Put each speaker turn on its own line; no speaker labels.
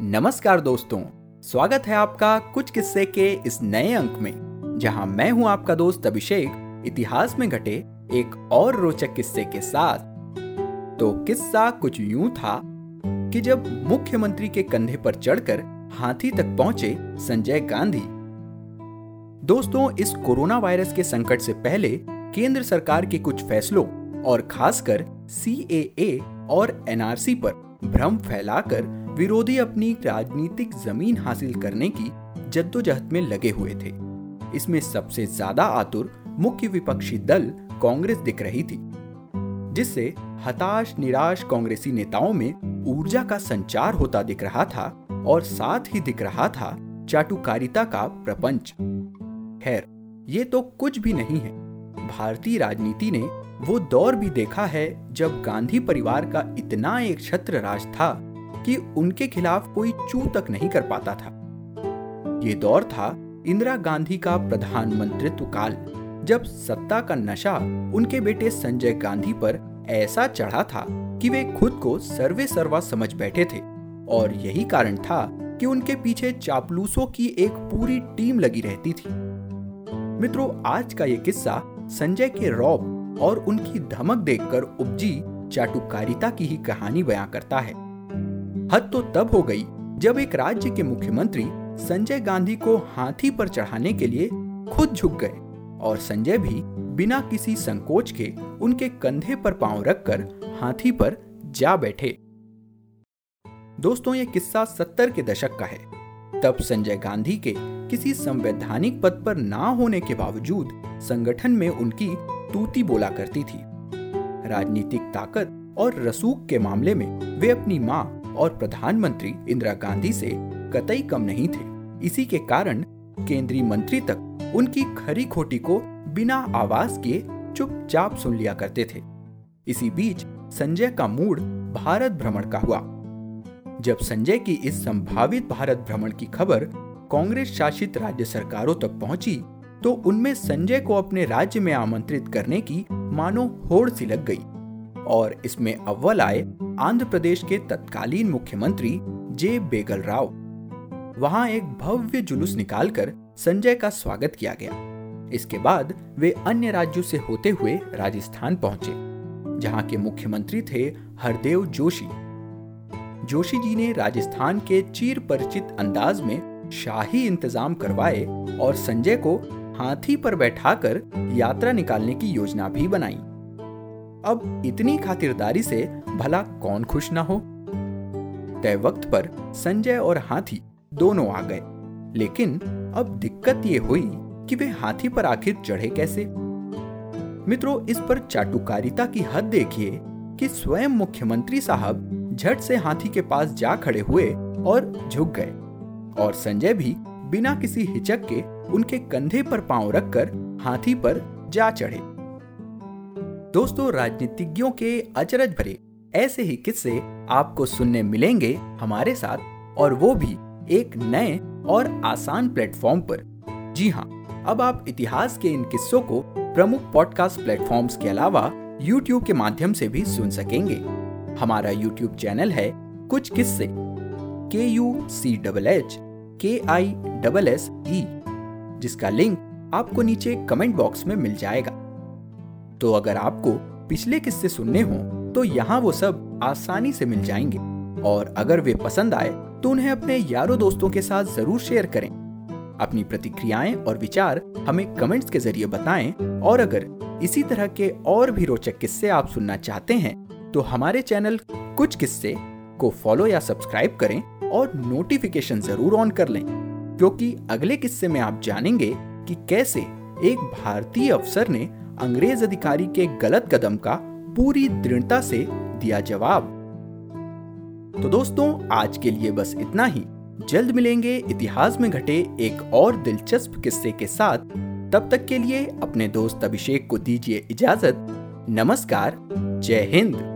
नमस्कार दोस्तों, स्वागत है आपका कुछ किस्से के इस नए अंक में, जहाँ मैं हूँ आपका दोस्त अभिषेक, इतिहास में घटे एक और रोचक किस्से के साथ। तो किस्सा कुछ यूँ था कि जब मुख्यमंत्री के कंधे पर चढ़कर हाथी तक पहुँचे संजय गांधी। दोस्तों, इस कोरोना वायरस के संकट से पहले केंद्र सरकार के कुछ फैसलों और खासकर सी और एनआरसी पर भ्रम फैलाकर विरोधी अपनी राजनीतिक ज़मीन हासिल करने की जद्दोजहद में लगे हुए थे। इसमें सबसे ज़्यादा आतुर मुख्य विपक्षी दल कांग्रेस दिख रही थी, जिससे हताश निराश कांग्रेसी नेताओं में ऊर्जा का संचार होता दिख रहा था और साथ ही दिख रहा था चाटुकारिता का प्रपंच। खैर, ये तो कुछ भी नहीं है। भारतीय राजनीति ने वो दौर भी देखा है जब गांधी परिवार का इतना एक छत्र राज था कि उनके खिलाफ कोई चू तक नहीं कर पाता था। ये दौर था इंदिरा गांधी का प्रधानमंत्रित्व काल, जब सत्ता का नशा उनके बेटे संजय गांधी पर ऐसा चढ़ा था कि वे खुद को सर्वे सर्वा समझ बैठे थे और यही कारण था कि उनके पीछे चापलूसों की एक पूरी टीम लगी रहती थी। मित्रों, आज का ये किस्सा संजय के रौब और उनकी धमक देखकर उपजी चाटुकारिता की ही कहानी बयां करता है। हद तो तब हो गई जब एक राज्य के मुख्यमंत्री संजय गांधी को हाथी पर चढ़ाने के लिए खुद झुक गए और संजय भी बिना किसी संकोच के उनके कंधे पर पाँव रखकर हाथी पर जा बैठे। दोस्तों, ये किस्सा सत्तर के दशक का है। तब संजय गांधी के किसी संवैधानिक पद पर ना होने के बावजूद संगठन में उनकी तूती बोला करती थी। राजनीतिक ताकत और रसूख के मामले में वे अपनी माँ और प्रधानमंत्री इंदिरा गांधी से कतई कम नहीं थे। इसी के कारण केंद्रीय मंत्री तक उनकी खरी खोटी को बिना आवाज़ किए चुपचाप सुन लिया करते थे। इसी बीच संजय का मूड भारत भ्रमण का हुआ। जब संजय की इस संभावित भारत भ्रमण की खबर कांग्रेस शासित राज्य सरकारों तक पहुँची तो उनमें संजय को अपने राज्य में आमंत्रित करने की मानो होड़ सी लग गई और इसमें अव्वल आए आंध्र प्रदेश के तत्कालीन मुख्यमंत्री जे बेगल राव। वहाँ एक भव्य जुलूस निकालकर संजय का स्वागत किया गया। इसके बाद वे अन्य राज्यों से होते हुए राजस्थान पहुँचे, जहाँ के मुख्यमंत्री थे हरदेव जोशी। जोशी जी ने राजस्थान के चीर परिचित अंदाज में शाही इंतज़ाम करवाए और संजय को हाथी पर बैठाकर यात्रा निकालने की योजना भी बनाई। अब इतनी खातिरदारी से भला कौन खुश ना हो? तय वक्त पर संजय और हाथी दोनों आ गए। लेकिन अब दिक्कत ये हुई कि वे हाथी पर आखिर चढ़े कैसे? मित्रों, इस पर चाटुकारिता की हद देखिए कि स्वयं मुख्यमंत्री साहब झट से हाथी के पास जा खड़े हुए और झुक गए। और संजय भी बिना किसी हिचक के उनके कंधे पर पाँव रखकर हाथी पर जा चढ़े। दोस्तों, राजनीतिज्ञों के अचरज भरे ऐसे ही किस्से आपको सुनने मिलेंगे हमारे साथ, और वो भी एक नए और आसान प्लेटफॉर्म पर। जी हाँ अब आप इतिहास के इन किस्सों को प्रमुख पॉडकास्ट प्लेटफॉर्म्स के अलावा YouTube के माध्यम से भी सुन सकेंगे। हमारा YouTube चैनल है कुछ किस्से। के यू सी डबल एच के आई डबल एस ई जिसका लिंक आपको नीचे कमेंट बॉक्स में मिल जाएगा। तो अगर आपको पिछले किस्से सुनने हो तो यहाँ वो सब आसानी से मिल जाएँगे। और अगर वे पसंद आए तो उन्हें अपने यारों दोस्तों के साथ ज़रूर शेयर करें। अपनी प्रतिक्रियाएँ और विचार हमें कमेंट्स के ज़रिए बताएँ, और अगर इसी तरह के और भी रोचक किस्से आप सुनना चाहते हैं तो हमारे चैनल कुछ किस्से को फॉलो या सब्सक्राइब करें और नोटिफिकेशन ज़रूर ऑन कर लें, क्योंकि अगले किस्से में आप जानेंगे कि कैसे एक भारतीय अफसर ने अंग्रेज़ अधिकारी के गलत कदम का पूरी दृढ़ता से दिया जवाब। तो दोस्तों, आज के लिए बस इतना ही। जल्द मिलेंगे इतिहास में घटे एक और दिलचस्प किस्से के साथ। तब तक के लिए अपने दोस्त अभिषेक को दीजिए इजाज़त। नमस्कार, जय हिंद।